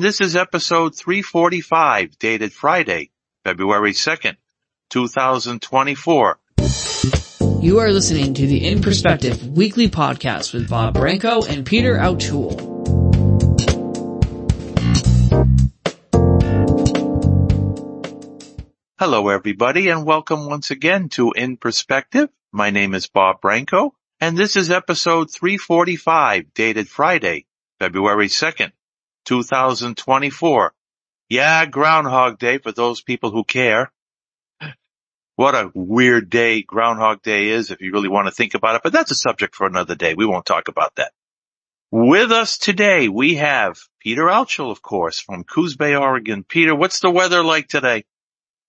This is episode 345 dated Friday, February 2nd, 2024. You are listening to the In Perspective weekly podcast with Bob Branco and Peter Altschul. Hello everybody and welcome once again to In Perspective. My name is Bob Branco and this is episode 345 dated Friday, February 2nd, 2024. Yeah, Groundhog Day for those people who care. What a weird day Groundhog Day is if you really want to think about it, but that's a subject for another day. We won't talk about that. With us today, we have Peter Altschul, of course, from Coos Bay, Oregon. Peter, what's the weather like today?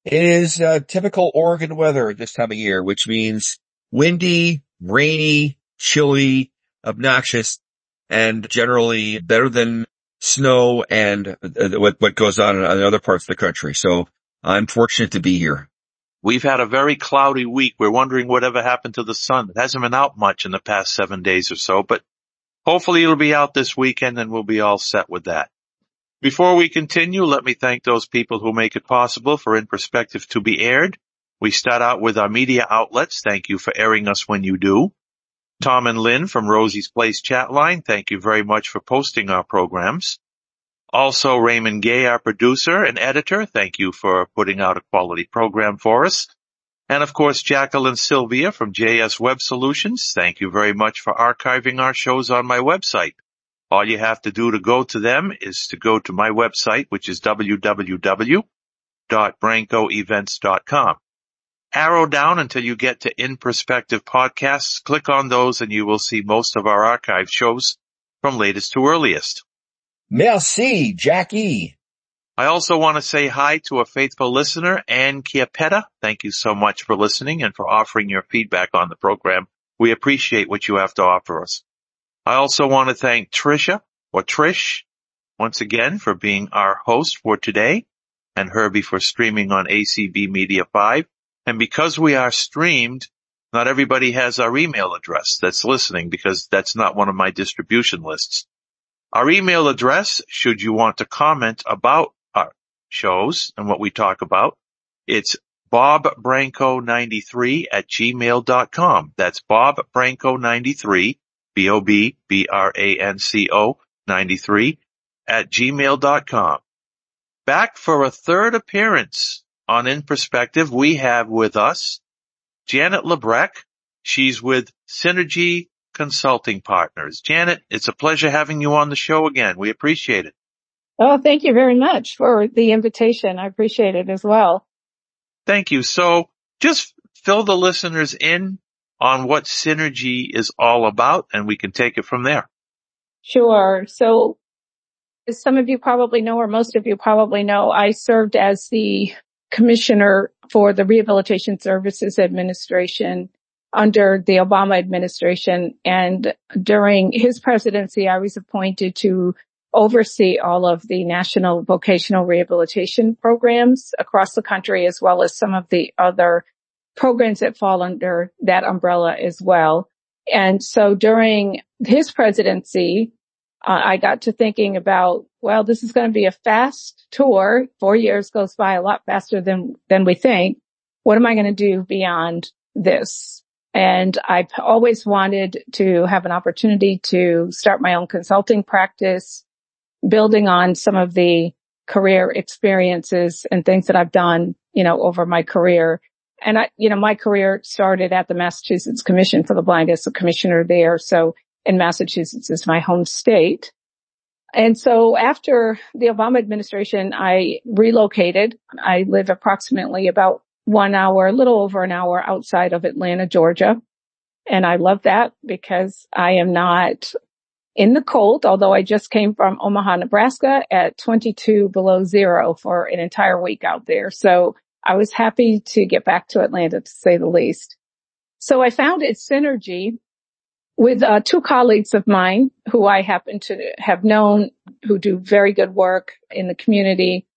It is uh, typical Oregon weather at this time of year, which means windy, rainy, chilly, obnoxious, and generally better than snow and uh, what, what goes on in other parts of the country. So I'm fortunate to be here. We've had a very cloudy week. We're wondering whatever happened to the sun. It hasn't been out much in the past seven days or so, but hopefully it'll be out this weekend and we'll be all set with that. Before we continue, let me thank those people who make it possible for In Perspective to be aired. We start out with our media outlets. Thank you for airing us when you do. Tom and Lynn from Rosie's Place chat line, thank you very much for posting our programs. Also Raymond Gay, our producer and editor, thank you for putting out a quality program for us. And of course, Jacqueline Sylvia from JS Web Solutions, thank you very much for archiving our shows on my website. All you have to do to go to them is to go to my website, which is www.brancoevents.com arrow down until you get to In Perspective podcasts. Click on those and you will see most of our archive shows from latest to earliest. Merci, Jackie. I also want to say hi to a faithful listener, Ann Chiappetta. Thank you so much for listening and for offering your feedback on the program. We appreciate what you have to offer us. I also want to thank Trisha or Trish once again for being our host for today and Herbie for streaming on ACB Media 5. And because we are streamed, not everybody has our email address that's listening because that's not one of my distribution lists. Our email address, should you want to comment about our shows and what we talk about, it's bobbranco93 at gmail.com. That's bobbranco93, B-O-B-B-R-A-N-C-O 93 at gmail.com. Back for a third appearance on In Perspective, we have with us Janet Labreck. She's with Synergy Consulting Partners. Janet, it's a pleasure having you on the show again. We appreciate it. Oh, thank you very much for the invitation. I appreciate it as well. Thank you. So just fill the listeners in on what Synergy is all about and we can take it from there. Sure. So as some of you probably know, or most of you probably know, I served as the commissioner for the Rehabilitation Services Administration under the Obama administration. And during his presidency, I was appointed to oversee all of the national vocational rehabilitation programs across the country, as well as some of the other programs that fall under that umbrella as well. And so during his presidency, uh, I got to thinking about, well, this is going to be a fast tour. Four years goes by a lot faster than, than we think. What am I going to do beyond this? And I've always wanted to have an opportunity to start my own consulting practice, building on some of the career experiences and things that I've done, you know, over my career. And I, you know, my career started at the Massachusetts Commission for the Blind as a commissioner there. So in Massachusetts is my home state. And so after the Obama administration, I relocated. I live approximately about one hour, a little over an hour outside of Atlanta, Georgia. And I love that because I am not in the cold, although I just came from Omaha, Nebraska at 22 below zero for an entire week out there. So I was happy to get back to Atlanta to say the least. So I founded Synergy with uh, two colleagues of mine who I happen to have known who do very good work in the community.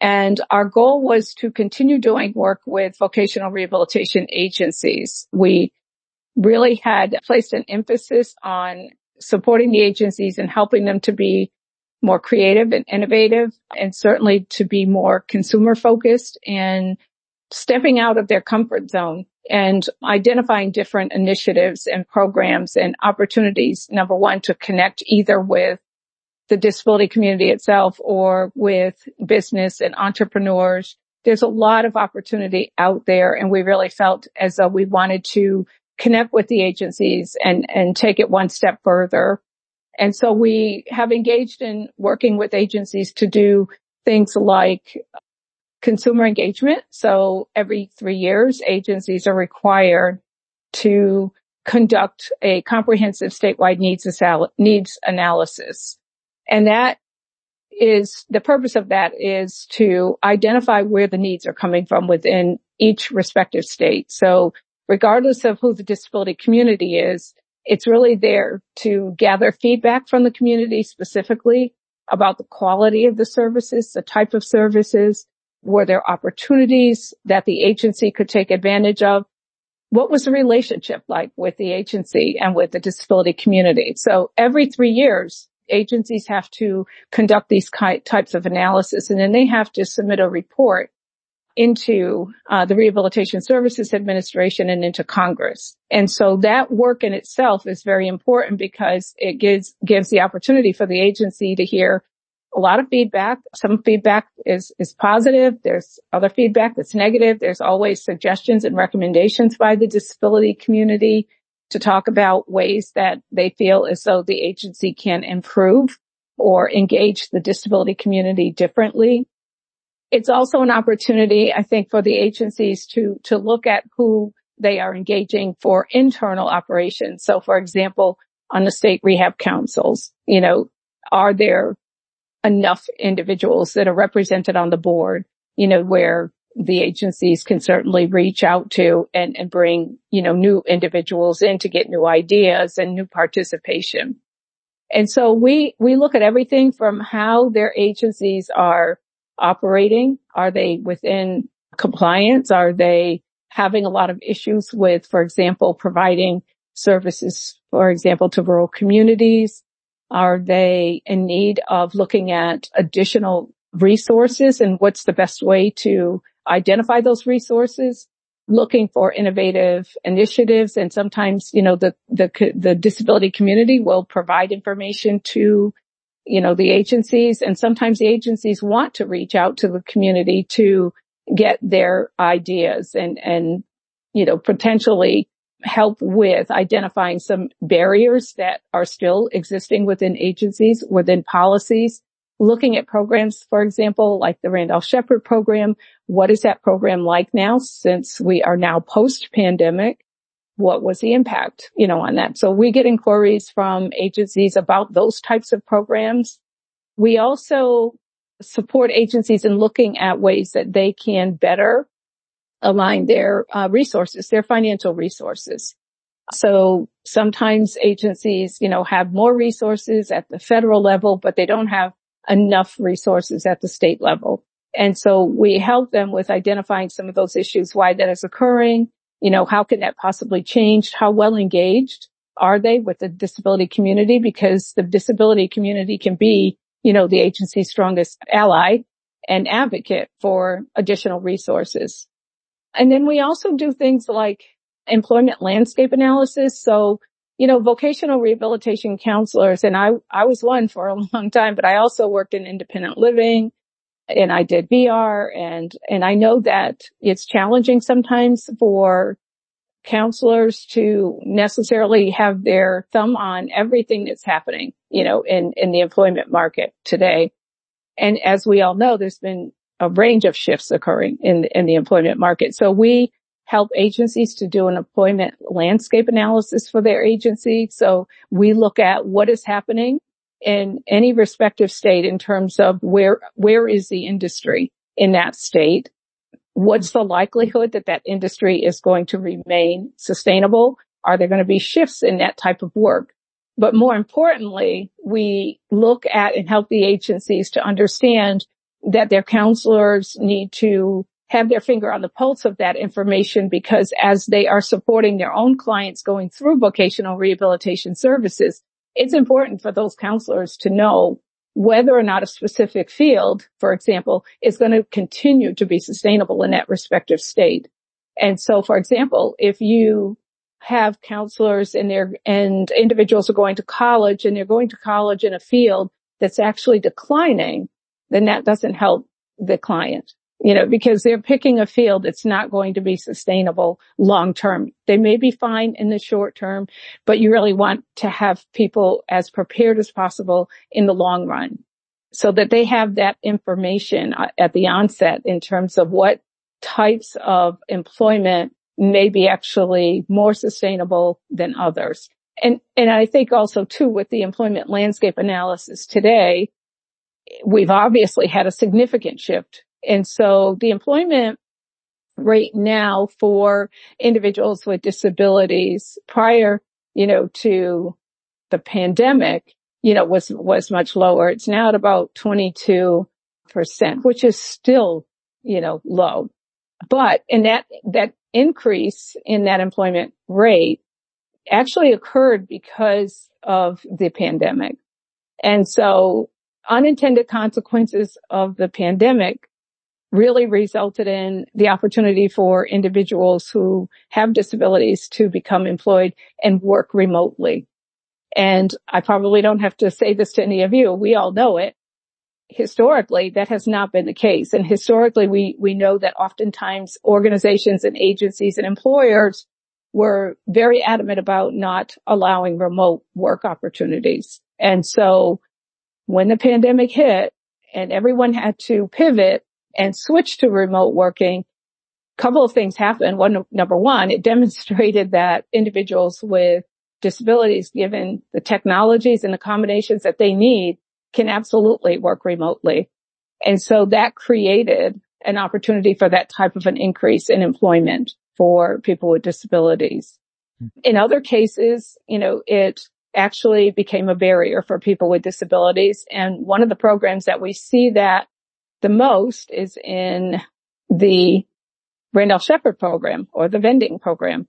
And our goal was to continue doing work with vocational rehabilitation agencies. We really had placed an emphasis on supporting the agencies and helping them to be more creative and innovative and certainly to be more consumer focused and stepping out of their comfort zone and identifying different initiatives and programs and opportunities. Number one, to connect either with the disability community itself or with business and entrepreneurs. There's a lot of opportunity out there and we really felt as though we wanted to connect with the agencies and, and take it one step further. And so we have engaged in working with agencies to do things like consumer engagement. So every three years, agencies are required to conduct a comprehensive statewide needs, needs analysis. And that is the purpose of that is to identify where the needs are coming from within each respective state. So regardless of who the disability community is, it's really there to gather feedback from the community specifically about the quality of the services, the type of services, were there opportunities that the agency could take advantage of? What was the relationship like with the agency and with the disability community? So every three years, agencies have to conduct these types of analysis and then they have to submit a report into uh, the Rehabilitation Services Administration and into Congress. And so that work in itself is very important because it gives gives the opportunity for the agency to hear a lot of feedback. Some feedback is, is positive. There's other feedback that's negative. There's always suggestions and recommendations by the disability community to talk about ways that they feel as though the agency can improve or engage the disability community differently. It's also an opportunity, I think, for the agencies to, to look at who they are engaging for internal operations. So for example, on the state rehab councils, you know, are there enough individuals that are represented on the board, you know, where the agencies can certainly reach out to and, and bring, you know, new individuals in to get new ideas and new participation. And so we, we look at everything from how their agencies are operating. Are they within compliance? Are they having a lot of issues with, for example, providing services, for example, to rural communities? Are they in need of looking at additional resources? And what's the best way to identify those resources? Looking for innovative initiatives. And sometimes, you know, the, the, the disability community will provide information to, you know, the agencies. And sometimes the agencies want to reach out to the community to get their ideas and, and, you know, potentially help with identifying some barriers that are still existing within agencies, within policies, looking at programs, for example, like the Randolph Sheppard program. What is that program like now since we are now post pandemic? What was the impact, you know, on that? So we get inquiries from agencies about those types of programs. We also support agencies in looking at ways that they can better align their uh, resources, their financial resources. So sometimes agencies, you know, have more resources at the federal level, but they don't have enough resources at the state level. And so we help them with identifying some of those issues, why that is occurring. You know, how can that possibly change? How well engaged are they with the disability community? Because the disability community can be, you know, the agency's strongest ally and advocate for additional resources. And then we also do things like employment landscape analysis. So, you know, vocational rehabilitation counselors, and I, I was one for a long time, but I also worked in independent living and I did VR and, and I know that it's challenging sometimes for counselors to necessarily have their thumb on everything that's happening, you know, in, in the employment market today. And as we all know, there's been a range of shifts occurring in, in the employment market. So we help agencies to do an employment landscape analysis for their agency. So we look at what is happening in any respective state in terms of where, where is the industry in that state? What's the likelihood that that industry is going to remain sustainable? Are there going to be shifts in that type of work? But more importantly, we look at and help the agencies to understand that their counselors need to have their finger on the pulse of that information because as they are supporting their own clients going through vocational rehabilitation services, it's important for those counselors to know whether or not a specific field, for example, is going to continue to be sustainable in that respective state. And so, for example, if you have counselors and their and individuals are going to college and they're going to college in a field that's actually declining, then that doesn't help the client you know, because they're picking a field that's not going to be sustainable long term. They may be fine in the short term, but you really want to have people as prepared as possible in the long run so that they have that information uh, at the onset in terms of what types of employment may be actually more sustainable than others. And, and I think also too with the employment landscape analysis today, we've obviously had a significant shift and so the employment rate now for individuals with disabilities prior, you know, to the pandemic, you know, was, was much lower. It's now at about 22%, which is still, you know, low. But, and that, that increase in that employment rate actually occurred because of the pandemic. And so unintended consequences of the pandemic really resulted in the opportunity for individuals who have disabilities to become employed and work remotely. And I probably don't have to say this to any of you. We all know it. Historically, that has not been the case. And historically, we, we know that oftentimes organizations and agencies and employers were very adamant about not allowing remote work opportunities. And so when the pandemic hit and everyone had to pivot, and switch to remote working, a couple of things happened. One, number one, it demonstrated that individuals with disabilities, given the technologies and accommodations that they need, can absolutely work remotely. And so that created an opportunity for that type of an increase in employment for people with disabilities. Hmm. In other cases, you know, it actually became a barrier for people with disabilities. And one of the programs that we see that the most is in the Randolph Sheppard program or the vending program.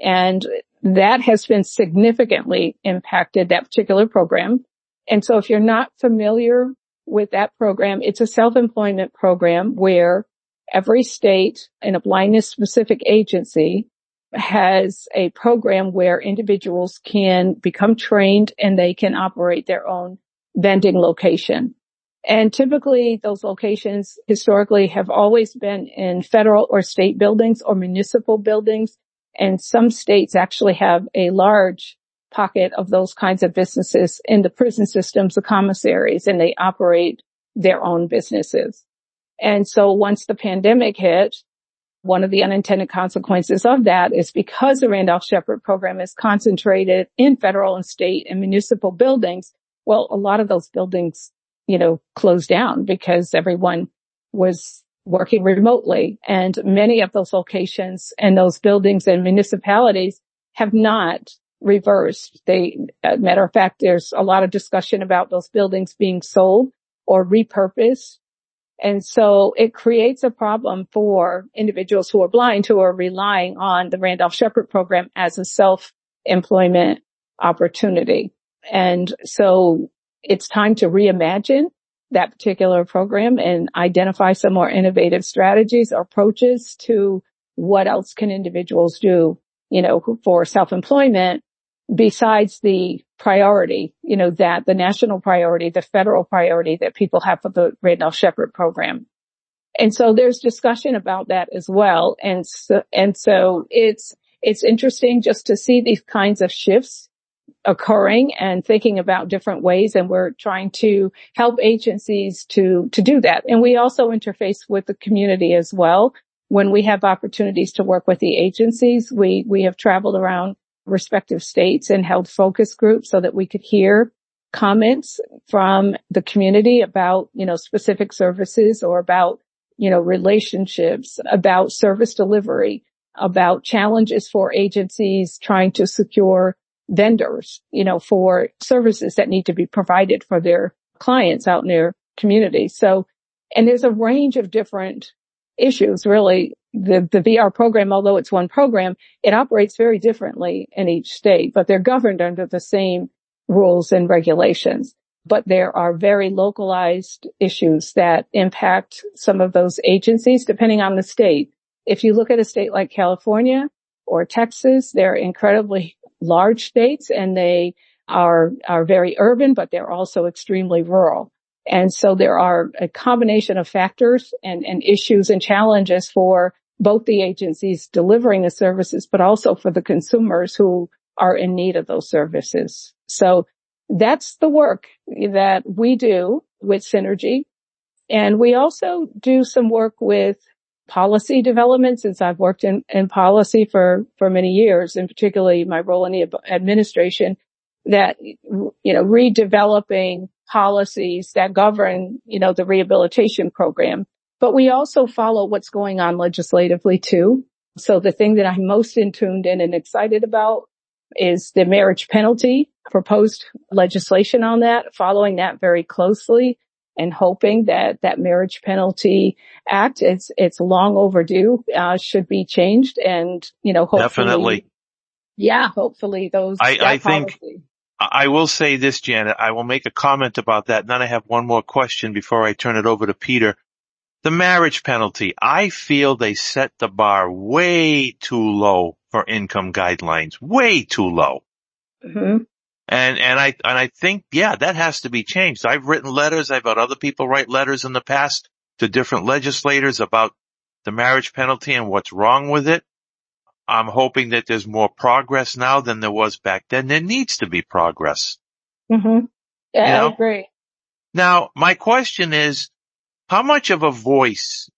And that has been significantly impacted that particular program. And so if you're not familiar with that program, it's a self-employment program where every state and a blindness specific agency has a program where individuals can become trained and they can operate their own vending location. And typically those locations historically have always been in federal or state buildings or municipal buildings. And some states actually have a large pocket of those kinds of businesses in the prison systems, the commissaries, and they operate their own businesses. And so once the pandemic hit, one of the unintended consequences of that is because the Randolph Sheppard program is concentrated in federal and state and municipal buildings. Well, a lot of those buildings you know, closed down because everyone was working remotely and many of those locations and those buildings and municipalities have not reversed. They, matter of fact, there's a lot of discussion about those buildings being sold or repurposed. And so it creates a problem for individuals who are blind who are relying on the Randolph Sheppard program as a self-employment opportunity. And so it's time to reimagine that particular program and identify some more innovative strategies or approaches to what else can individuals do, you know, for self-employment besides the priority, you know, that the national priority, the federal priority that people have for the Randolph Sheppard program. And so there's discussion about that as well. And so, and so it's, it's interesting just to see these kinds of shifts occurring and thinking about different ways. And we're trying to help agencies to, to do that. And we also interface with the community as well. When we have opportunities to work with the agencies, we, we have traveled around respective states and held focus groups so that we could hear comments from the community about, you know, specific services or about, you know, relationships, about service delivery, about challenges for agencies trying to secure vendors, you know, for services that need to be provided for their clients out in their community. So, and there's a range of different issues really. The, the VR program, although it's one program, it operates very differently in each state, but they're governed under the same rules and regulations. but there are very localized issues that impact some of those agencies depending on the state. If you look at a state like California or Texas, they're incredibly large states and they are, are very urban, but they're also extremely rural. And so there are a combination of factors and, and issues and challenges for both the agencies delivering the services, but also for the consumers who are in need of those services. So that's the work that we do with Synergy. And we also do some work with policy development since I've worked in, in policy for, for many years and particularly my role in the administration that, you know, redeveloping policies that govern, you know, the rehabilitation program. But we also follow what's going on legislatively too. So the thing that I'm most in tuned in and excited about is the marriage penalty proposed legislation on that, following that very closely and hoping that that marriage penalty act, it's, it's long overdue, uh, should be changed and, you know, hopefully. Definitely. Yeah, hopefully those. I, I think, I will say this, Janet, I will make a comment about that. And then I have one more question before I turn it over to Peter. The marriage penalty, I feel they set the bar way too low for income guidelines, way too low. Mm-hmm. And, and I, and I think, yeah, that has to be changed. I've written letters. I've had other people write letters in the past to different legislators about the marriage penalty and what's wrong with it. I'm hoping that there's more progress now than there was back then. There needs to be progress. Mm-hmm. Yeah, You know? I agree. Now, my question is, how much of a voice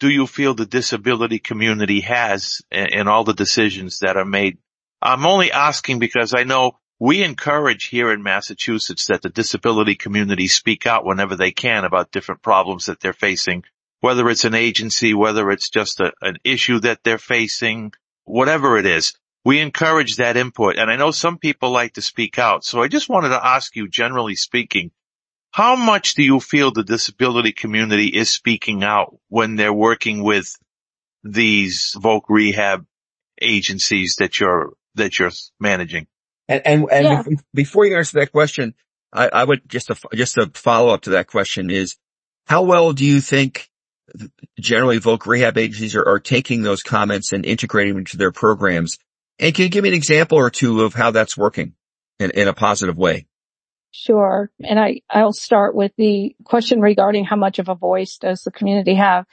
do you feel the disability community has in, in all the decisions that are made? I'm only asking because I know we encourage here in Massachusetts that the disability community speak out whenever they can about different problems that they're facing, whether it's an agency, whether it's just a, an issue that they're facing, whatever it is. We encourage that input. And I know some people like to speak out. So I just wanted to ask you, generally speaking, how much do you feel the disability community is speaking out when they're working with these voc rehab agencies that you're, that you're managing? And, and, and Yeah. before you answer that question, I, I would just, a, just a follow up to that question is how well do you think generally voc rehab agencies are, are taking those comments and integrating them into their programs? And can you give me an example or two of how that's working in, in a positive way? Sure. And I, I'll start with the question regarding how much of a voice does the community have?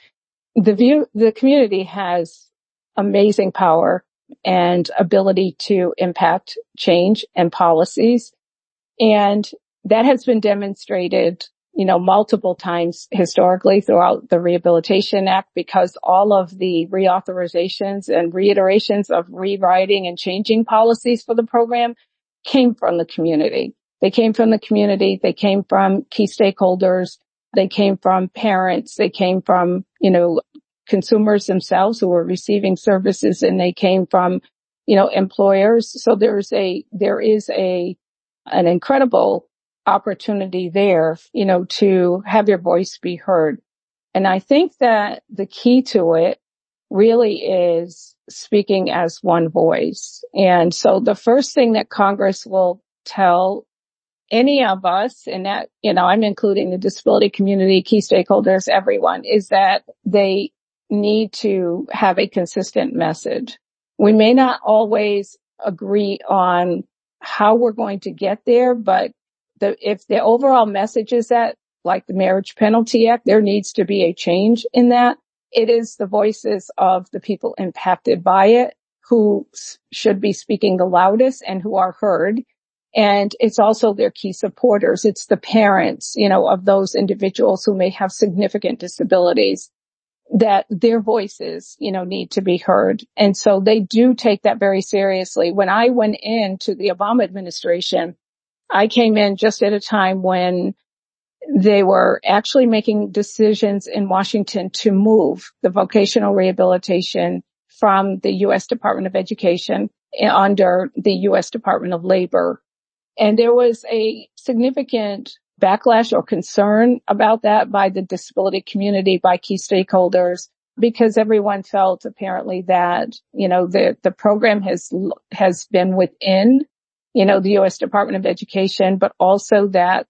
The view, the community has amazing power and ability to impact change and policies. And that has been demonstrated, you know, multiple times historically throughout the Rehabilitation Act because all of the reauthorizations and reiterations of rewriting and changing policies for the program came from the community. They came from the community. They came from key stakeholders. They came from parents. They came from, you know, consumers themselves who were receiving services and they came from, you know, employers. So there's a, there is a, an incredible opportunity there, you know, to have your voice be heard. And I think that the key to it really is speaking as one voice. And so the first thing that Congress will tell any of us, and that, you know, I'm including the disability community, key stakeholders, everyone, is that they need to have a consistent message. We may not always agree on how we're going to get there, but the, if the overall message is that, like the Marriage Penalty Act, there needs to be a change in that. It is the voices of the people impacted by it who should be speaking the loudest and who are heard. And it's also their key supporters. It's the parents, you know, of those individuals who may have significant disabilities that their voices, you know, need to be heard. And so they do take that very seriously. When I went into the Obama administration, I came in just at a time when they were actually making decisions in Washington to move the vocational rehabilitation from the U.S. Department of Education under the U.S. Department of Labor. And there was a significant backlash or concern about that by the disability community, by key stakeholders, because everyone felt apparently that, you know, the, the program has, has been within, you know, the U.S. Department of Education, but also that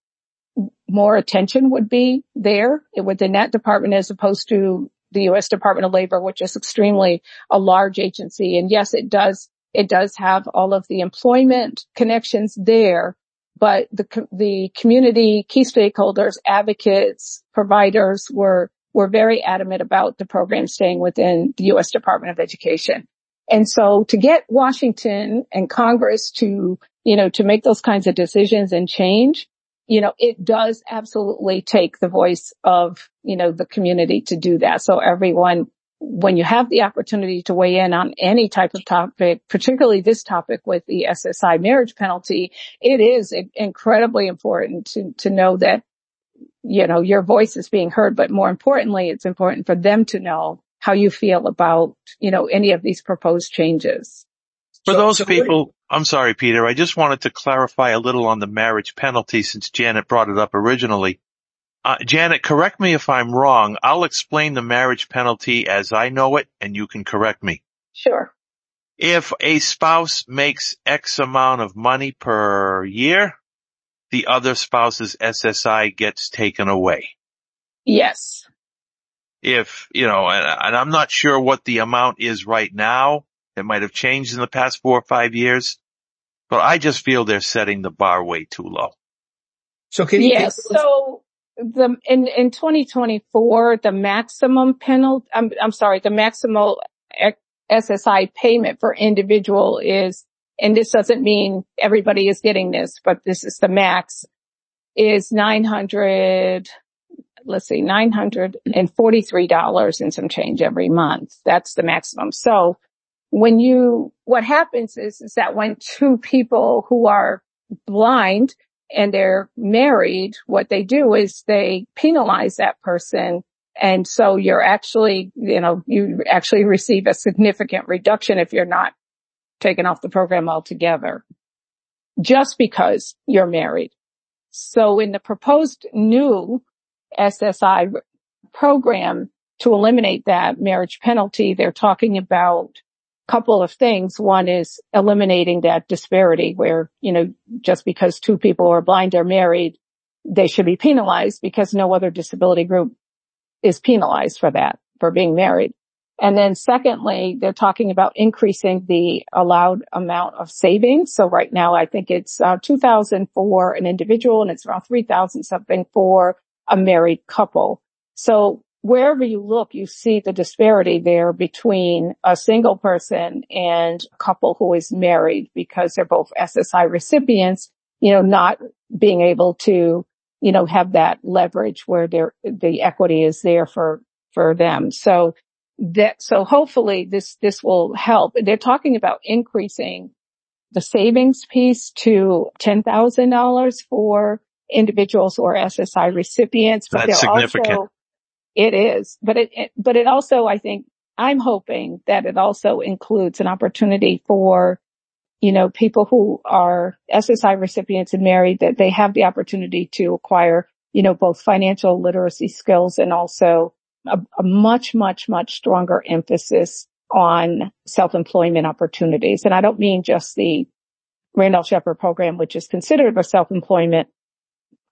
more attention would be there within that department as opposed to the U.S. Department of Labor, which is extremely a large agency. And yes, it does, it does have all of the employment connections there, but the, the community, key stakeholders, advocates, providers were, were very adamant about the program staying within the U.S. Department of Education. And so to get Washington and Congress to, you know, to make those kinds of decisions and change, you know, it does absolutely take the voice of, you know, the community to do that. So everyone, when you have the opportunity to weigh in on any type of topic, particularly this topic with the SSI marriage penalty, it is incredibly important to, to know that, you know, your voice is being heard, but more importantly, it's important for them to know how you feel about, you know, any of these proposed changes. For so, those so people, I'm sorry, Peter, I just wanted to clarify a little on the marriage penalty since Janet brought it up originally. Uh, Janet, correct me if I'm wrong. I'll explain the marriage penalty as I know it and you can correct me. Sure. If a spouse makes X amount of money per year, the other spouse's SSI gets taken away. Yes. If, you know, and, and I'm not sure what the amount is right now. It might have changed in the past four or five years, but I just feel they're setting the bar way too low. So can you? Yes. So the in in 2024, the maximum penalty. I'm I'm sorry, the maximum SSI payment for individual is, and this doesn't mean everybody is getting this, but this is the max, is 900 let's see, $943 and some change every month. That's the maximum. So when you, what happens is, is that when two people who are blind and they're married, what they do is they penalize that person. And so you're actually, you know, you actually receive a significant reduction if you're not taken off the program altogether just because you're married. So in the proposed new SSI program to eliminate that marriage penalty, they're talking about a couple of things. One is eliminating that disparity where, you know, just because two people are blind or married, they should be penalized because no other disability group is penalized for that, for being married. And then secondly, they're talking about increasing the allowed amount of savings. So right now, I think it's uh, 2000 for an individual and it's around 3000 something for a married couple. So wherever you look, you see the disparity there between a single person and a couple who is married because they're both SSI recipients, you know, not being able to, you know, have that leverage where the equity is there for, for them. So that, so hopefully this, this will help. They're talking about increasing the savings piece to $10,000 for individuals or SSI recipients. But That's significant. Also, it is, but it, it, but it also, I think, I'm hoping that it also includes an opportunity for, you know, people who are SSI recipients and married that they have the opportunity to acquire, you know, both financial literacy skills and also a, a much, much, much stronger emphasis on self-employment opportunities. And I don't mean just the Randall-Sheppard program, which is considered a self-employment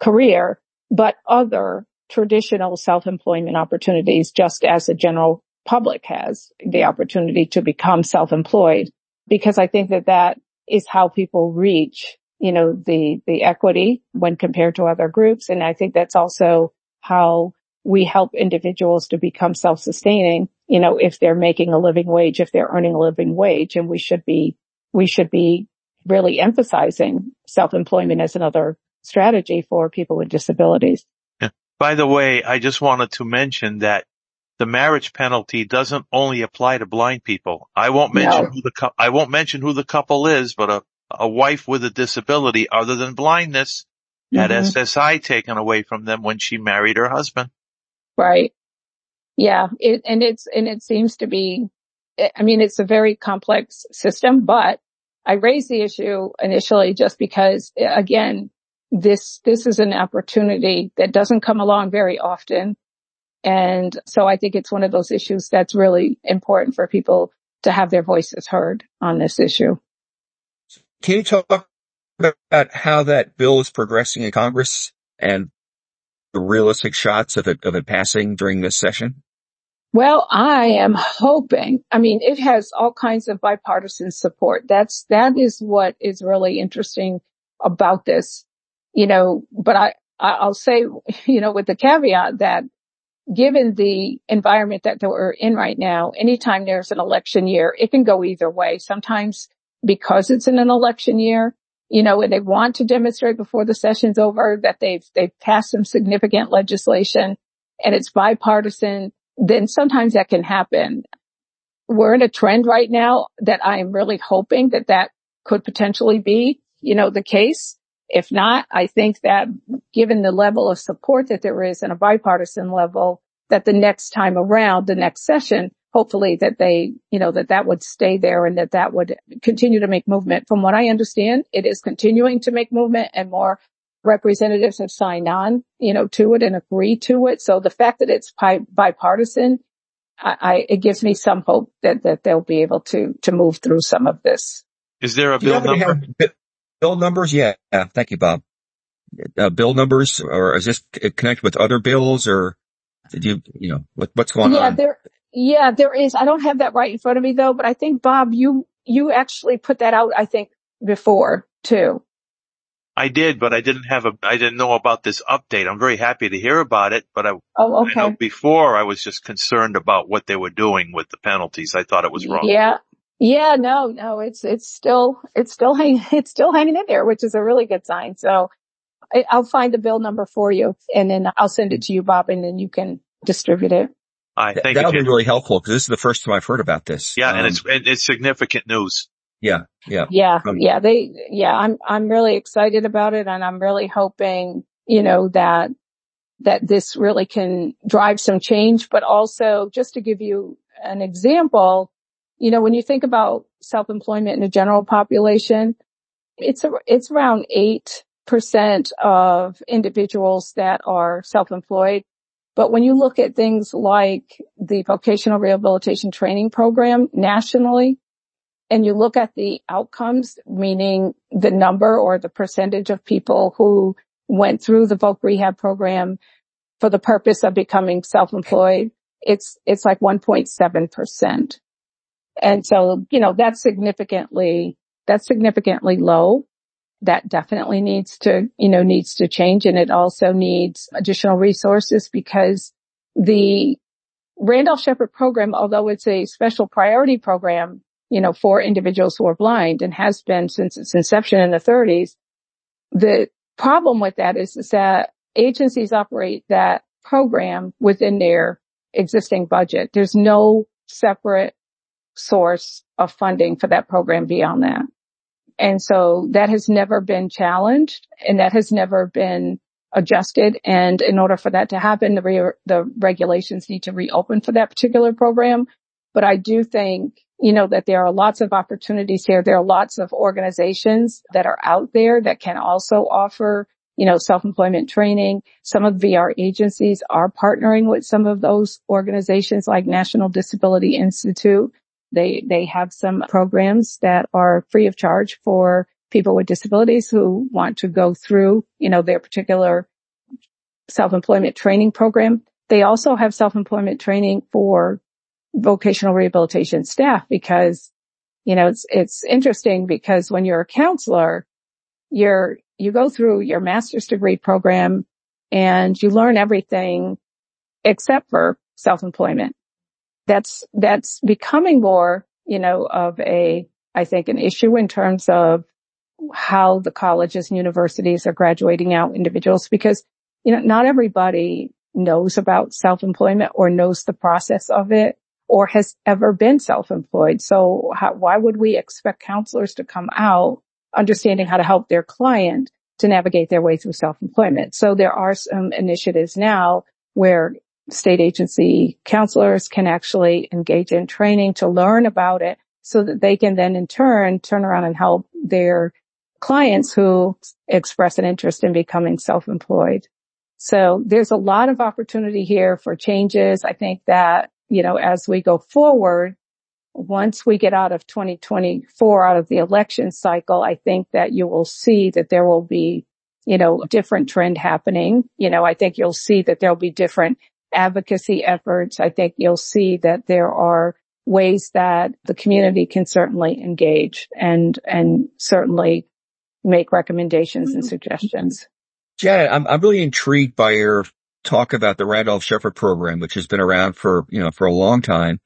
career, but other traditional self-employment opportunities just as the general public has the opportunity to become self-employed because I think that that is how people reach, you know, the, the equity when compared to other groups. And I think that's also how we help individuals to become self-sustaining, you know, if they're making a living wage, if they're earning a living wage and we should be, we should be really emphasizing self-employment as another strategy for people with disabilities. By the way, I just wanted to mention that the marriage penalty doesn't only apply to blind people. I won't mention no. who the I won't mention who the couple is, but a a wife with a disability other than blindness mm-hmm. had SSI taken away from them when she married her husband. Right. Yeah. It, and it's, and it seems to be, I mean, it's a very complex system, but I raised the issue initially just because again, this, this is an opportunity that doesn't come along very often. And so I think it's one of those issues that's really important for people to have their voices heard on this issue. Can you talk about how that bill is progressing in Congress and the realistic shots of it, of it passing during this session? Well, I am hoping, I mean, it has all kinds of bipartisan support. That's, that is what is really interesting about this, you know, but I, I'll say, you know, with the caveat that given the environment that we're in right now, anytime there's an election year, it can go either way. Sometimes because it's in an election year, you know, and they want to demonstrate before the session's over that they've, they've passed some significant legislation and it's bipartisan, then sometimes that can happen. We're in a trend right now that I am really hoping that that could potentially be, you know, the case. If not, I think that given the level of support that there is in a bipartisan level, that the next time around, the next session, hopefully that they, you know, that that would stay there and that that would continue to make movement. From what I understand, it is continuing to make movement and more representatives have signed on, you know, to it and agree to it. So the fact that it's bipartisan, I, I, it gives me some hope that, that they'll be able to, to move through some of this. Is there a bill number? Bill numbers? Yeah. yeah. Thank you, Bob. Uh, bill numbers or is this connected with other bills or did you, you know, what, what's going yeah, on? There, yeah, there is. I don't have that right in front of me though, but I think Bob, you, you actually put that out, I think before too. I did, but I didn't have a, I didn't know about this update. I'm very happy to hear about it, but I, oh, okay. I before I was just concerned about what they were doing with the penalties. I thought it was wrong. Yeah. Yeah, no, no, it's, it's still, it's still hanging, it's still hanging in there, which is a really good sign. So I, I'll find the bill number for you and then I'll send it to you, Bob, and then you can distribute it. I think that'll be really helpful because this is the first time I've heard about this. Yeah, um, and it's it's significant news. Yeah, yeah, yeah, um, yeah. They, yeah, I'm I'm really excited about it, and I'm really hoping, you know, that that this really can drive some change. But also, just to give you an example, you know, when you think about self-employment in the general population, it's, a, it's around 8% of individuals that are self-employed. But when you look at things like the vocational rehabilitation training program nationally, and you look at the outcomes, meaning the number or the percentage of people who went through the voc rehab program for the purpose of becoming self-employed, it's, it's like 1.7%. And so, you know, that's significantly, that's significantly low. That definitely needs to, you know, needs to change. And it also needs additional resources because the Randolph Sheppard program, although it's a special priority program, you know, for individuals who are blind and has been since its inception in the 30s, the problem with that is, is that agencies operate that program within their existing budget. There's no separate source of funding for that program beyond that. And so that has never been challenged and that has never been adjusted. And in order for that to happen, the, re- the regulations need to reopen for that particular program. But I do think, you know, that there are lots of opportunities here. There are lots of organizations that are out there that can also offer, you know, self-employment training. Some of VR agencies are partnering with some of those organizations like National Disability Institute they, they have some programs that are free of charge for people with disabilities who want to go through, you know, their particular self-employment training program. They also have self-employment training for vocational rehabilitation staff because, you know, it's, it's interesting because when you're a counselor, you're, you go through your master's degree program and you learn everything except for self-employment that's, that's becoming more, you know, of a, I think an issue in terms of how the colleges and universities are graduating out individuals because, you know, not everybody knows about self-employment or knows the process of it or has ever been self-employed. So how, why would we expect counselors to come out understanding how to help their client to navigate their way through self-employment? So there are some initiatives now where state agency counselors can actually engage in training to learn about it so that they can then in turn turn around and help their clients who express an interest in becoming self-employed. So there's a lot of opportunity here for changes. I think that, you know, as we go forward, once we get out of 2024, out of the election cycle, I think that you will see that there will be you know, different trend happening. You know, I think you'll see that there'll be different advocacy efforts. I think you'll see that there are ways that the community can certainly engage and, and certainly make recommendations and suggestions. Janet, I'm, I'm really intrigued by your talk about the Randolph Sheppard program, which has been around for, you know, for a long time.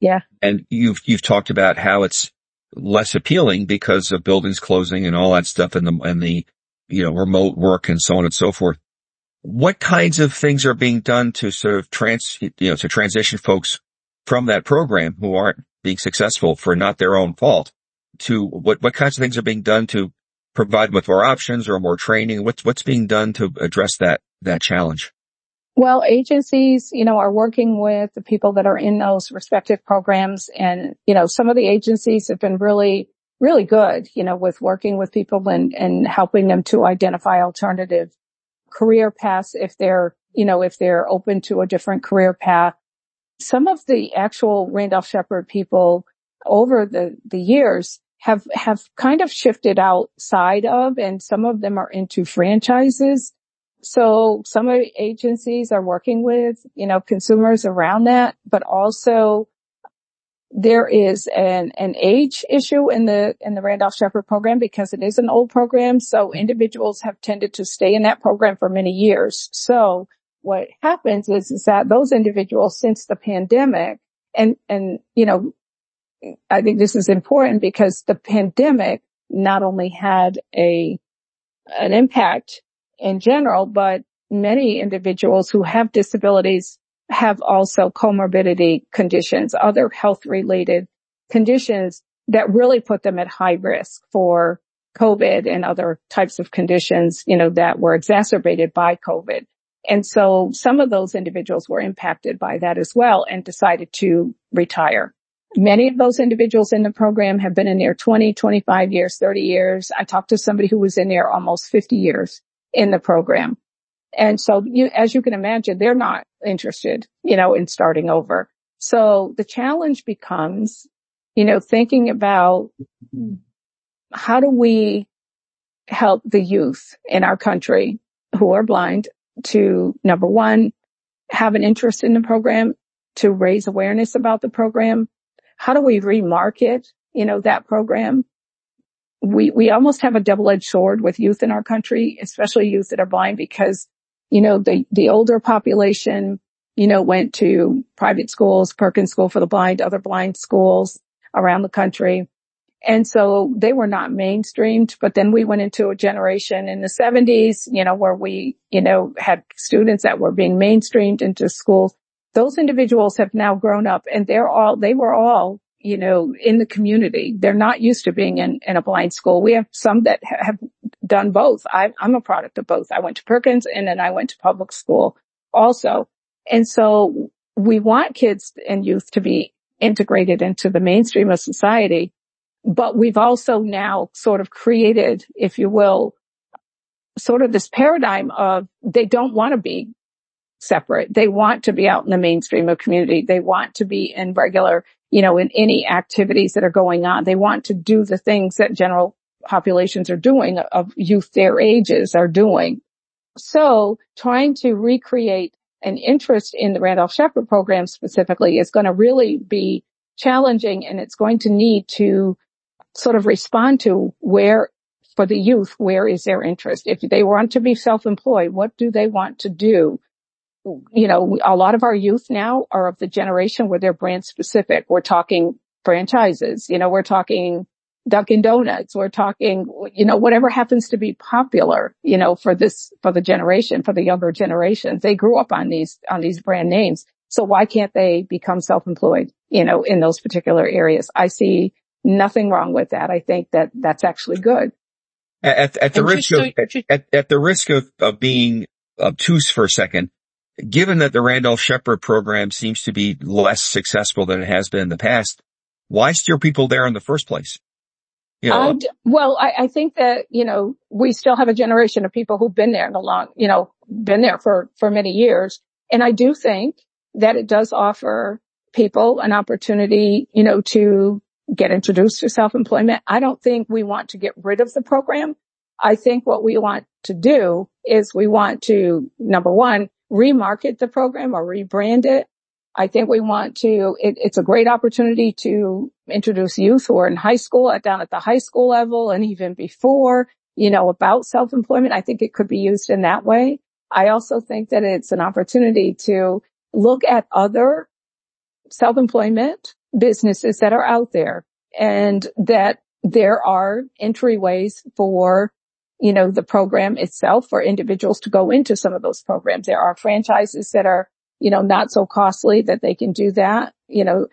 Yeah. And you've, you've talked about how it's less appealing because of buildings closing and all that stuff and the, and the, you know, remote work and so on and so forth. What kinds of things are being done to sort of trans, you know, to transition folks from that program who aren't being successful for not their own fault to what, what kinds of things are being done to provide with more options or more training? What's, what's being done to address that, that challenge? Well, agencies, you know, are working with the people that are in those respective programs. And, you know, some of the agencies have been really, really good, you know, with working with people and, and helping them to identify alternative career paths if they're, you know, if they're open to a different career path. Some of the actual Randolph Sheppard people over the, the years have, have kind of shifted outside of, and some of them are into franchises. So some agencies are working with, you know, consumers around that, but also there is an, an age issue in the, in the Randolph Sheppard program because it is an old program. So mm-hmm. individuals have tended to stay in that program for many years. So what happens is, is that those individuals since the pandemic and, and, you know, I think this is important because the pandemic not only had a, an impact in general, but many individuals who have disabilities have also comorbidity conditions, other health related conditions that really put them at high risk for COVID and other types of conditions, you know, that were exacerbated by COVID. And so some of those individuals were impacted by that as well and decided to retire. Many of those individuals in the program have been in there 20, 25 years, 30 years. I talked to somebody who was in there almost 50 years in the program. And so you, as you can imagine, they're not interested, you know, in starting over. So the challenge becomes, you know, thinking about how do we help the youth in our country who are blind to number one, have an interest in the program, to raise awareness about the program. How do we remarket, you know, that program? We, we almost have a double-edged sword with youth in our country, especially youth that are blind because, you know, the, the older population, you know, went to private schools, Perkins School for the Blind, other blind schools around the country. And so they were not mainstreamed, but then we went into a generation in the seventies, you know, where we, you know, had students that were being mainstreamed into schools. Those individuals have now grown up and they're all, they were all, you know, in the community. They're not used to being in, in a blind school. We have some that have done both. I, I'm a product of both. I went to Perkins and then I went to public school also. And so we want kids and youth to be integrated into the mainstream of society but we've also now sort of created, if you will, sort of this paradigm of they don't want to be separate. They want to be out in the mainstream of community. They want to be in regular, you know, in any activities that are going on. They want to do the things that general populations are doing of youth their ages are doing. So trying to recreate an interest in the Randolph Sheppard program specifically is going to really be challenging and it's going to need to sort of respond to where for the youth, where is their interest? If they want to be self-employed, what do they want to do? You know, a lot of our youth now are of the generation where they're brand specific. We're talking franchises, you know, we're talking Dunkin' Donuts, we're talking, you know, whatever happens to be popular, you know, for this, for the generation, for the younger generations. They grew up on these, on these brand names. So why can't they become self-employed, you know, in those particular areas? I see nothing wrong with that. I think that that's actually good. At, at the and risk of, at, at, the risk of, of being obtuse for a second, given that the Randolph Sheppard program seems to be less successful than it has been in the past, why steer people there in the first place? You know? well, I, I, think that, you know, we still have a generation of people who've been there in a long, you know, been there for, for many years. And I do think that it does offer people an opportunity, you know, to get introduced to self-employment. I don't think we want to get rid of the program. I think what we want to do is we want to, number one, remarket the program or rebrand it. I think we want to, it, it's a great opportunity to introduce youth who are in high school, down at the high school level and even before, you know, about self-employment. I think it could be used in that way. I also think that it's an opportunity to look at other self-employment businesses that are out there and that there are entryways for, you know, the program itself for individuals to go into some of those programs. There are franchises that are you know, not so costly that they can do that. You know,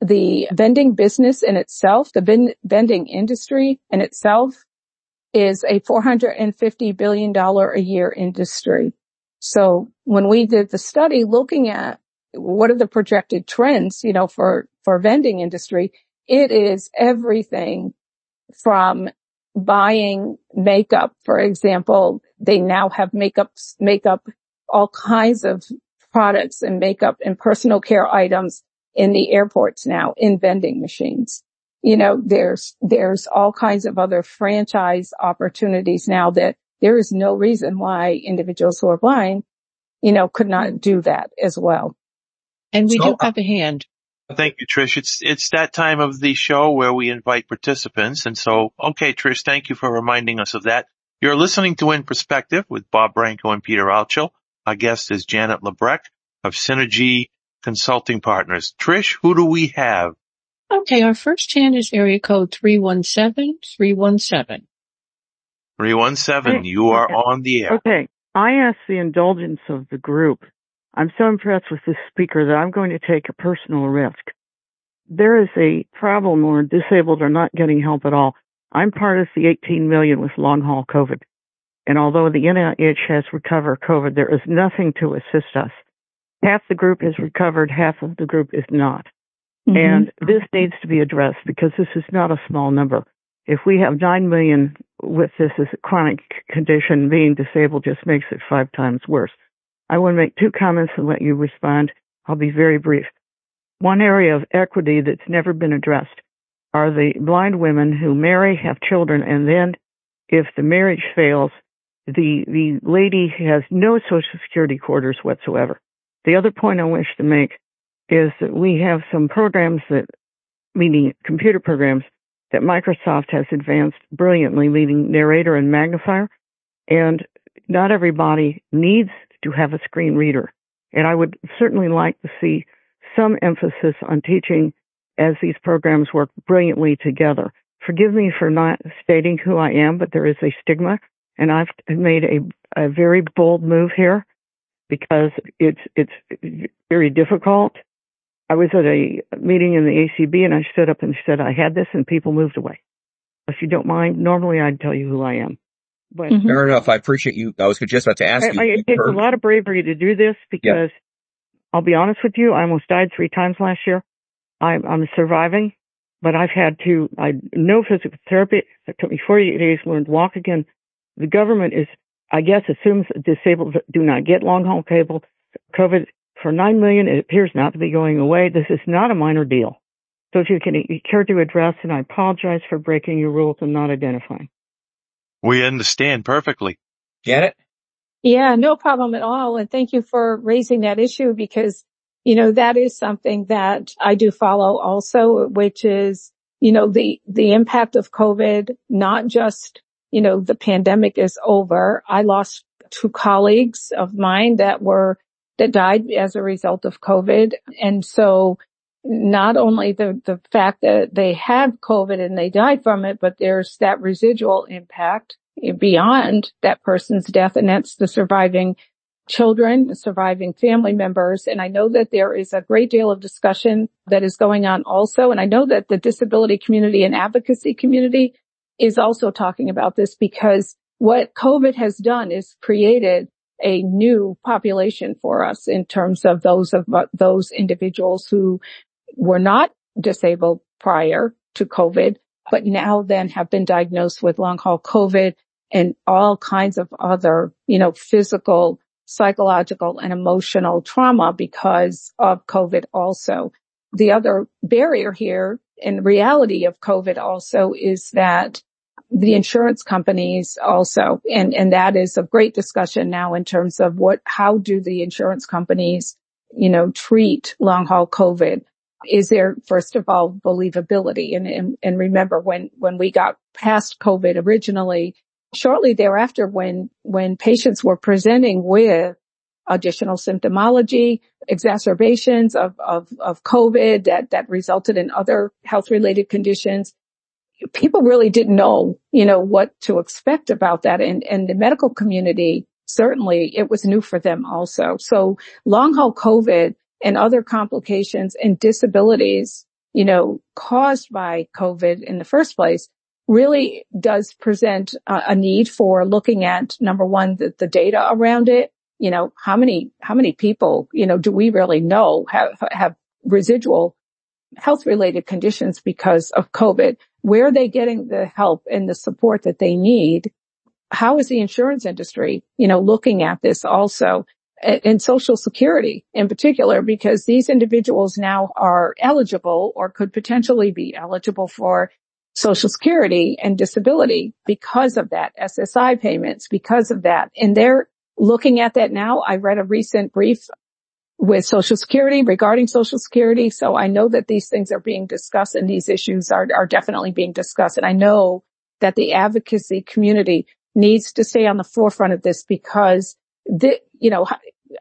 the vending business in itself, the vending industry in itself is a $450 billion a year industry. So when we did the study looking at what are the projected trends, you know, for, for vending industry, it is everything from buying makeup, for example. They now have makeup, makeup, all kinds of products and makeup and personal care items in the airports now in vending machines. You know, there's, there's all kinds of other franchise opportunities now that there is no reason why individuals who are blind, you know, could not do that as well. And we so, do uh, have a hand. Thank you, Trish. It's, it's that time of the show where we invite participants. And so, okay, Trish, thank you for reminding us of that. You're listening to In Perspective with Bob Branco and Peter Altschul. Our guest is Janet Labreck of Synergy Consulting Partners. Trish, who do we have? Okay, our first hand is area code 317 317. 317, you are on the air. Okay, I ask the indulgence of the group. I'm so impressed with this speaker that I'm going to take a personal risk. There is a problem where disabled are not getting help at all. I'm part of the 18 million with long haul COVID. And although the NIH has recovered COVID, there is nothing to assist us. Half the group is recovered, half of the group is not. Mm-hmm. And this needs to be addressed because this is not a small number. If we have 9 million with this as a chronic condition, being disabled just makes it five times worse. I want to make two comments and let you respond. I'll be very brief. One area of equity that's never been addressed are the blind women who marry, have children, and then if the marriage fails, the the lady has no social security quarters whatsoever. The other point I wish to make is that we have some programs that, meaning computer programs, that Microsoft has advanced brilliantly, meaning narrator and magnifier. And not everybody needs to have a screen reader. And I would certainly like to see some emphasis on teaching as these programs work brilliantly together. Forgive me for not stating who I am, but there is a stigma and I've made a, a very bold move here because it's it's very difficult. I was at a meeting in the ACB and I stood up and said I had this and people moved away. If you don't mind, normally I'd tell you who I am. But mm-hmm. fair enough. I appreciate you. I was just about to ask I, you. I, it takes a lot of bravery to do this because I'll be honest with you, I almost died three times last year. I'm, I'm surviving, but I've had to, I no physical therapy. It took me 48 days to learn to walk again. The government is, I guess, assumes disabled do not get long haul cable. COVID for 9 million, it appears not to be going away. This is not a minor deal. So if you can you care to address, and I apologize for breaking your rules and not identifying. We understand perfectly. Get it? Yeah, no problem at all. And thank you for raising that issue because, you know, that is something that I do follow also, which is, you know, the, the impact of COVID, not just you know, the pandemic is over. I lost two colleagues of mine that were, that died as a result of COVID. And so not only the, the fact that they had COVID and they died from it, but there's that residual impact beyond that person's death. And that's the surviving children, surviving family members. And I know that there is a great deal of discussion that is going on also. And I know that the disability community and advocacy community is also talking about this because what COVID has done is created a new population for us in terms of those of uh, those individuals who were not disabled prior to COVID, but now then have been diagnosed with long haul COVID and all kinds of other, you know, physical, psychological and emotional trauma because of COVID also. The other barrier here in reality of COVID also is that the insurance companies also. And, and that is a great discussion now in terms of what, how do the insurance companies, you know, treat long haul COVID? Is there, first of all, believability? And, and, and remember when, when we got past COVID originally, shortly thereafter, when, when patients were presenting with additional symptomology, exacerbations of, of, of COVID that, that resulted in other health related conditions, people really didn't know, you know, what to expect about that. And, and the medical community, certainly it was new for them also. So long haul COVID and other complications and disabilities, you know, caused by COVID in the first place really does present a, a need for looking at number one, the, the data around it. You know, how many, how many people, you know, do we really know have, have residual health related conditions because of COVID? Where are they getting the help and the support that they need? How is the insurance industry, you know, looking at this also? And social security in particular, because these individuals now are eligible or could potentially be eligible for social security and disability because of that SSI payments, because of that. And they're looking at that now. I read a recent brief with social security regarding social security. So I know that these things are being discussed and these issues are, are definitely being discussed. And I know that the advocacy community needs to stay on the forefront of this because the, you know,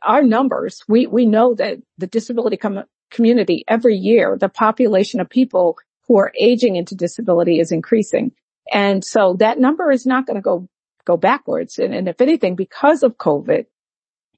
our numbers, we, we know that the disability com- community every year, the population of people who are aging into disability is increasing. And so that number is not going to go, go backwards. And, and if anything, because of COVID,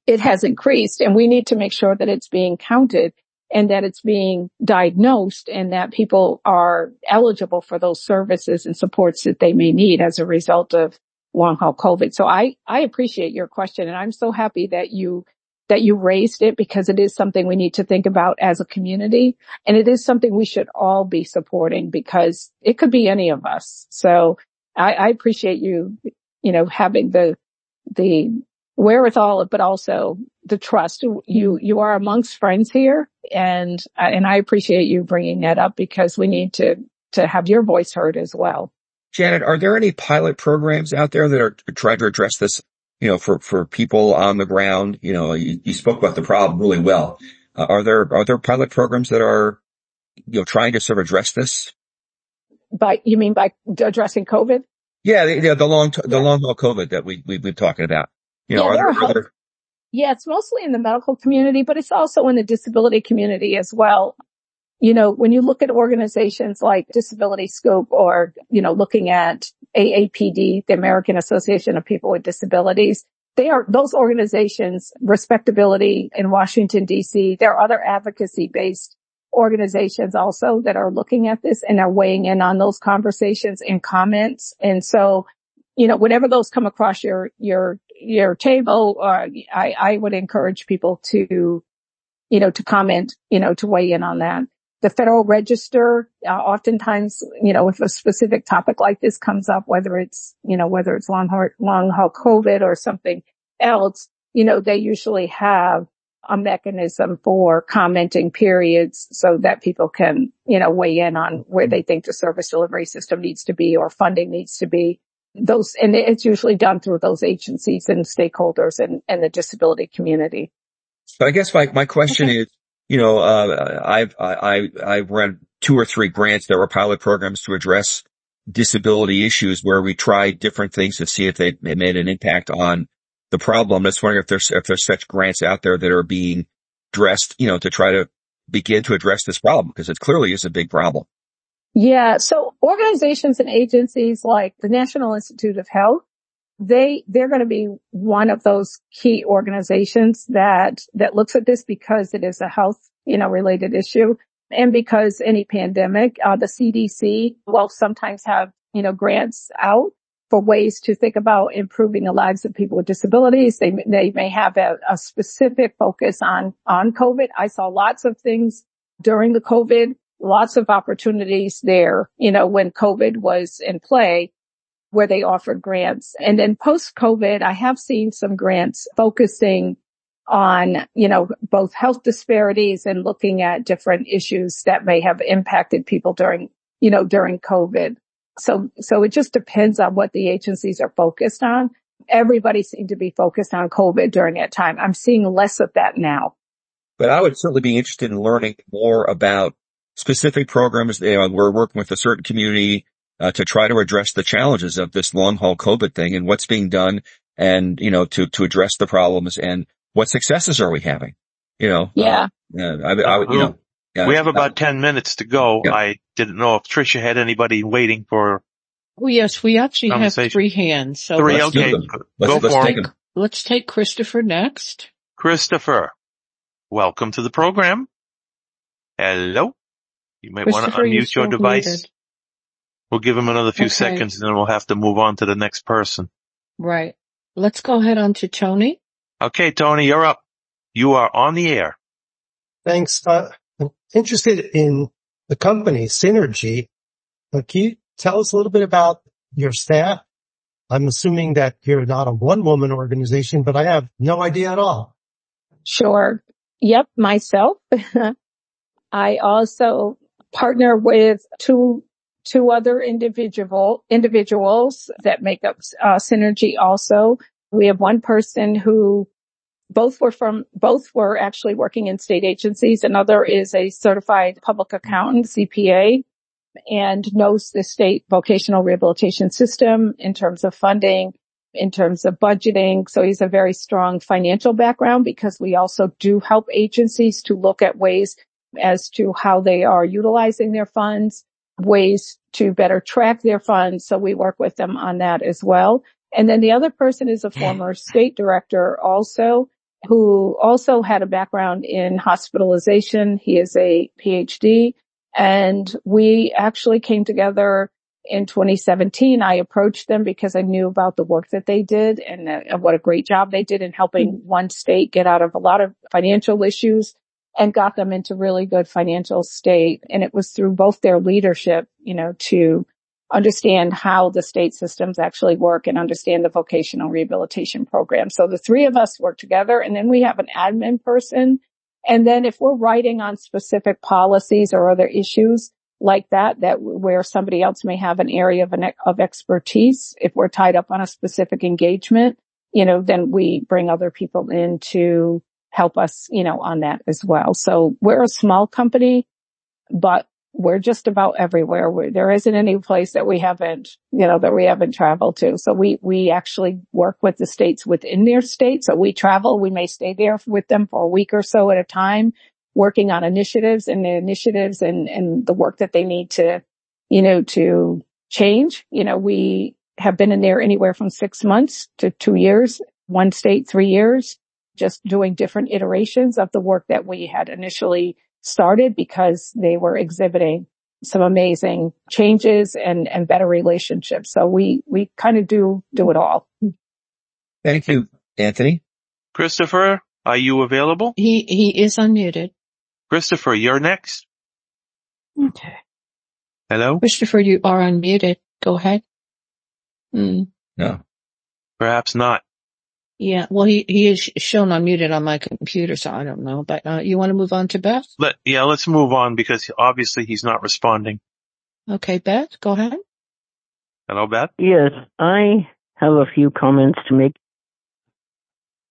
it has increased and we need to make sure that it's being counted and that it's being diagnosed and that people are eligible for those services and supports that they may need as a result of long haul COVID. So I, I appreciate your question and I'm so happy that you, that you raised it because it is something we need to think about as a community and it is something we should all be supporting because it could be any of us. So I, I appreciate you, you know, having the, the wherewithal, but also the trust. You, you are amongst friends here and, and I appreciate you bringing that up because we need to, to have your voice heard as well. Janet, are there any pilot programs out there that are trying to address this, you know, for, for people on the ground? You know, you, you spoke about the problem really well. Uh, are there, are there pilot programs that are, you know, trying to sort of address this? By, you mean by addressing COVID? Yeah, the, the long, the long haul COVID that we, we, we've been talking about. You know, yeah, are there other? Yeah, it's mostly in the medical community, but it's also in the disability community as well. You know, when you look at organizations like Disability Scoop or, you know, looking at AAPD, the American Association of People with Disabilities, they are, those organizations, respectability in Washington DC, there are other advocacy based organizations also that are looking at this and are weighing in on those conversations and comments. And so, you know, whenever those come across your, your your table, uh, I, I would encourage people to, you know, to comment, you know, to weigh in on that. The Federal Register, uh, oftentimes, you know, if a specific topic like this comes up, whether it's, you know, whether it's long haul, long haul COVID or something else, you know, they usually have a mechanism for commenting periods so that people can, you know, weigh in on where they think the service delivery system needs to be or funding needs to be those, and it's usually done through those agencies and stakeholders and, and the disability community. So I guess my, my question okay. is, you know, uh, I've, I, I've run two or three grants that were pilot programs to address disability issues where we tried different things to see if they, made an impact on the problem. Just wondering if there's, if there's such grants out there that are being dressed, you know, to try to begin to address this problem because it clearly is a big problem. Yeah. So organizations and agencies like the National Institute of Health, they, they're going to be one of those key organizations that, that looks at this because it is a health, you know, related issue. And because any pandemic, uh, the CDC will sometimes have, you know, grants out for ways to think about improving the lives of people with disabilities. They, they may have a, a specific focus on, on COVID. I saw lots of things during the COVID lots of opportunities there, you know, when COVID was in play where they offered grants. And then post COVID, I have seen some grants focusing on, you know, both health disparities and looking at different issues that may have impacted people during, you know, during COVID. So, so it just depends on what the agencies are focused on. Everybody seemed to be focused on COVID during that time. I'm seeing less of that now. But I would certainly be interested in learning more about specific programs. You know, we're working with a certain community uh, to try to address the challenges of this long haul COVID thing and what's being done and, you know, to, to address the problems and what successes are we having? You know? Yeah. Uh, I, I, you know, yeah, we have about 10 minutes to go. Yeah. I didn't know if Tricia had anybody waiting for Oh yes, we actually have Conversation. three hands. So three. let's do Okay. them. Let's, let's for take them. let's take Christopher next. Christopher, welcome to the program. Hello. You might want to unmute your device. muted. We'll give him another few Okay. seconds and then we'll have to move on to the next person. Right. Let's go ahead on to Tony. Okay, Tony, you're up. You are on the air. Thanks. Uh, I'm interested in the company Synergy. Uh, can you tell us a little bit about your staff? I'm assuming that you're not a one woman organization, but I have no idea at all. Sure. Yep. Myself. I also partner with two, two other individual, individuals that make up uh, Synergy also. We have one person who both were from, both were actually working in state agencies. Another is a certified public accountant, CPA, and knows the state vocational rehabilitation system in terms of funding, in terms of budgeting. So he's a very strong financial background because we also do help agencies to look at ways as to how they are utilizing their funds, ways to better track their funds. So we work with them on that as well. And then the other person is a former state director also who also had a background in hospitalization. He is a PhD and we actually came together in 2017. I approached them because I knew about the work that they did and, uh, what a great job they did in helping one state get out of a lot of financial issues and got them into really good financial state. And it was through both their leadership, you know, to understand how the state systems actually work and understand the vocational rehabilitation program. So the three of us work together and then we have an admin person. And then if we're writing on specific policies or other issues like that, that where somebody else may have an area of, an, of expertise, if we're tied up on a specific engagement, you know, then we bring other people in to help us, you know, on that as well. So we're a small company, but we're just about everywhere. We're, there isn't any place that we haven't, you know, that we haven't traveled to. So we, we actually work with the states within their state. So we travel, we may stay there with them for a week or so at a time, working on initiatives and the initiatives and, and the work that they need to, you know, to change. You know, we have been in there anywhere from six months to two years, one state, three years, just doing different iterations of the work that we had initially started because they were exhibiting some amazing changes and, and better relationships. So we, we kind of do, do it all. Thank you, Anthony. Christopher, are you available? He, he is unmuted. Christopher, you're next. Okay. Hello? Christopher, you are unmuted. Go ahead. Mm, No. Perhaps not. Yeah. Well, he, he is shown unmuted on my computer, so I don't know, but, uh, you want to move on to Beth? Let, yeah, let's move on because obviously he's not responding. Okay, Beth, go ahead. Hello, Beth? Yes, I have a few comments to make.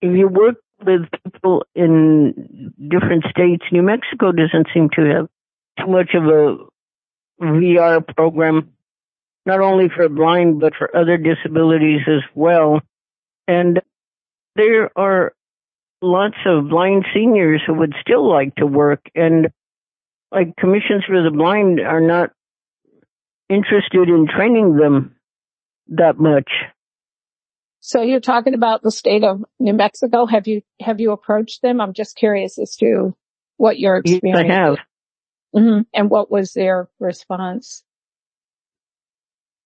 If you work with people in different states, New Mexico doesn't seem to have too much of a VR program, not only for blind, but for other disabilities as well. And there are lots of blind seniors who would still like to work and like commissions for the blind are not interested in training them that much. So you're talking about the state of New Mexico. Have you, have you approached them? I'm just curious as to what your Yes, experience I have. hmm And what was their response?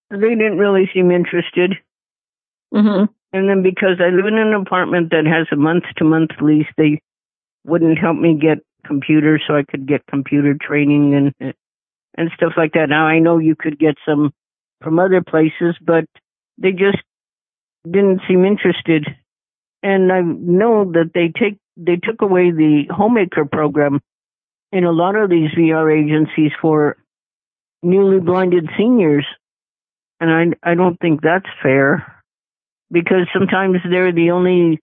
They didn't really seem interested. Hmm And then because I live in an apartment that has a month to month lease, they wouldn't help me get computers so I could get computer training and and stuff like that. Now I know you could get some from other places, but they just didn't seem interested. And I know that they take they took away the homemaker program in a lot of these VR agencies for newly blinded seniors. And I, I don't think that's fair because sometimes they're the only,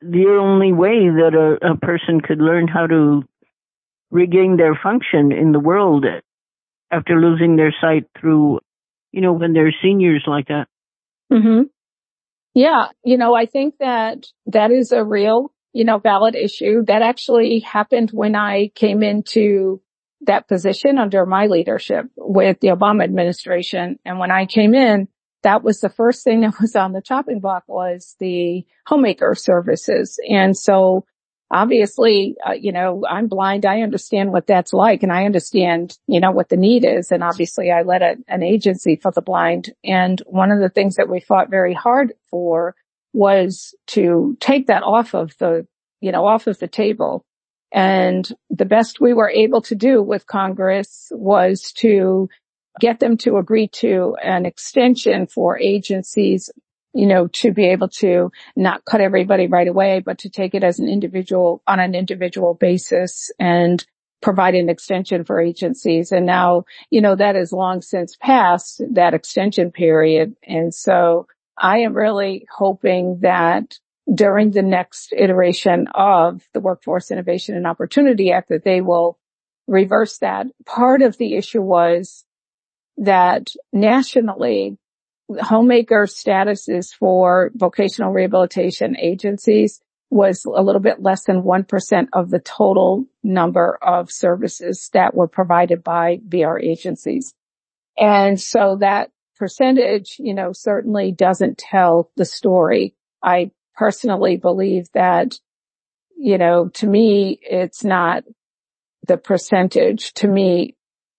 the only way that a, a person could learn how to regain their function in the world after losing their sight through, you know, when they're seniors like that. hmm Yeah. You know, I think that that is a real, you know, valid issue that actually happened when I came into that position under my leadership with the Obama administration. And when I came in, that was the first thing that was on the chopping block was the homemaker services. And so obviously, uh, you know, I'm blind. I understand what that's like and I understand, you know, what the need is. And obviously I led a, an agency for the blind. And one of the things that we fought very hard for was to take that off of the, you know, off of the table. And the best we were able to do with Congress was to get them to agree to an extension for agencies you know, to be able to not cut everybody right away, but to take it as an individual on an individual basis and provide an extension for agencies. And now, you know, that is long since passed that extension period. And so I am really hoping that during the next iteration of the Workforce Innovation and Opportunity Act that they will reverse that. Part of the issue was that nationally homemaker statuses for vocational rehabilitation agencies was a little bit less than 1% of the total number of services that were provided by VR agencies. And so that percentage, you know, certainly doesn't tell the story. I personally believe that, you know, to me, it's not the percentage. To me,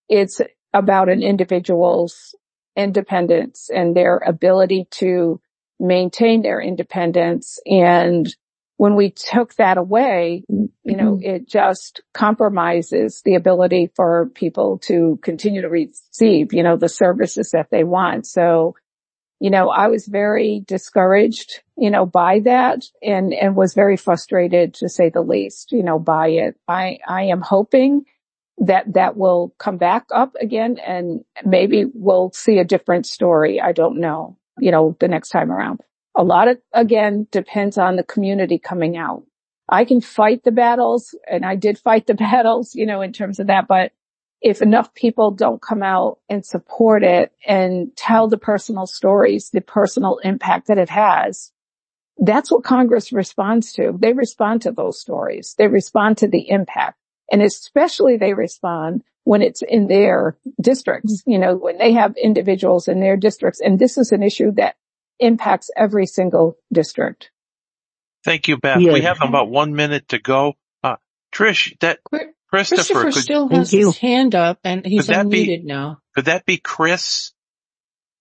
it's about an individual's independence and their ability to maintain their independence. And when we took that away, you know, mm-hmm. it just compromises the ability for people to continue to receive, you know, the services that they want. So, you know, I was very discouraged, you know, by that and, and was very frustrated to say the least, you know, by it. I, I am hoping that that will come back up again and maybe we'll see a different story. I don't know, you know, the next time around. A lot of, again, depends on the community coming out. I can fight the battles and I did fight the battles, you know, in terms of that, but if enough people don't come out and support it and tell the personal stories, the personal impact that it has, that's what Congress responds to. They respond to those stories. They respond to the impact. And especially they respond when it's in their districts, you know, when they have individuals in their districts. And this is an issue that impacts every single district. Thank you, Beth. Yeah. We have about one minute to go. Uh, Trish, that Christopher, Christopher could, still has his hand up and he's unmuted be, now. Could that be Chris?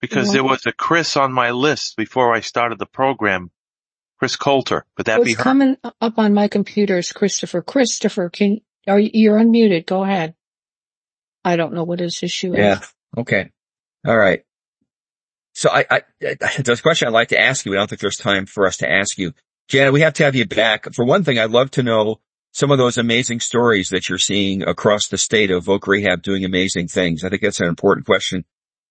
Because there was a Chris on my list before I started the program. Chris Coulter. Could that What's be her? coming up on my computer is Christopher. Christopher, can are you, you're unmuted. Go ahead. I don't know what his issue is. Yeah. Okay. All right. So I, I, there's a question I'd like to ask you. I don't think there's time for us to ask you. Janet, we have to have you back. For one thing, I'd love to know some of those amazing stories that you're seeing across the state of Voc Rehab doing amazing things. I think that's an important question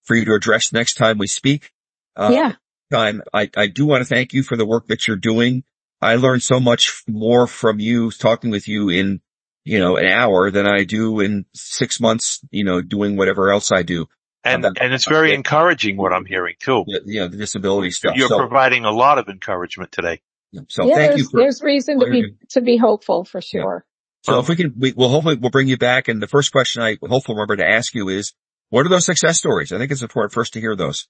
for you to address next time we speak. Uh, yeah. Time. I, I do want to thank you for the work that you're doing. I learned so much more from you talking with you in you know, an hour than I do in six months, you know, doing whatever else I do. And, and it's very encouraging what I'm hearing too. You know, the disability stuff. You're so, providing a lot of encouragement today. So yeah, thank you. For, there's reason to be, to be hopeful for sure. Yeah. So if we can, we, will hopefully we'll bring you back. And the first question I hopefully remember to ask you is, what are those success stories? I think it's important for us to hear those.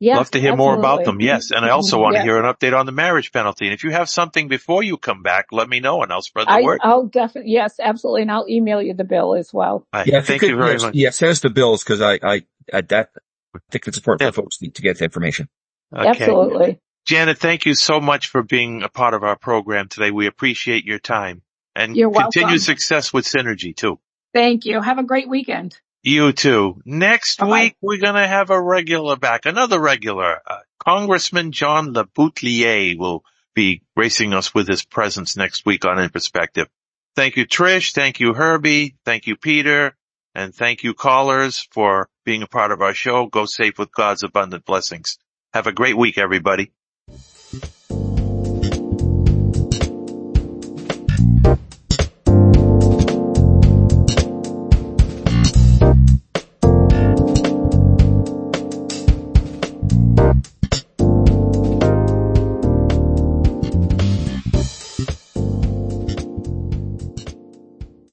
Yes, Love to hear absolutely. more about them. Yes. And I also want to hear an update on the marriage penalty. And if you have something before you come back, let me know and I'll spread the I, word. I'll definitely, yes, absolutely. And I'll email you the bill as well. yeah, thank you, could, you very yes, much. Yeah, send us the bills because I, I, I, that, I think it's important yeah. for folks to, to get the information. Okay. Absolutely. Janet, thank you so much for being a part of our program today. We appreciate your time and You're continued success with Synergy too. Thank you. Have a great weekend. You too. Next Bye-bye. week, we're going to have a regular back, another regular. Uh, Congressman John LeBoutillier will be gracing us with his presence next week on In Perspective. Thank you, Trish. Thank you, Herbie. Thank you, Peter. And thank you, callers, for being a part of our show. Go safe with God's abundant blessings. Have a great week, everybody.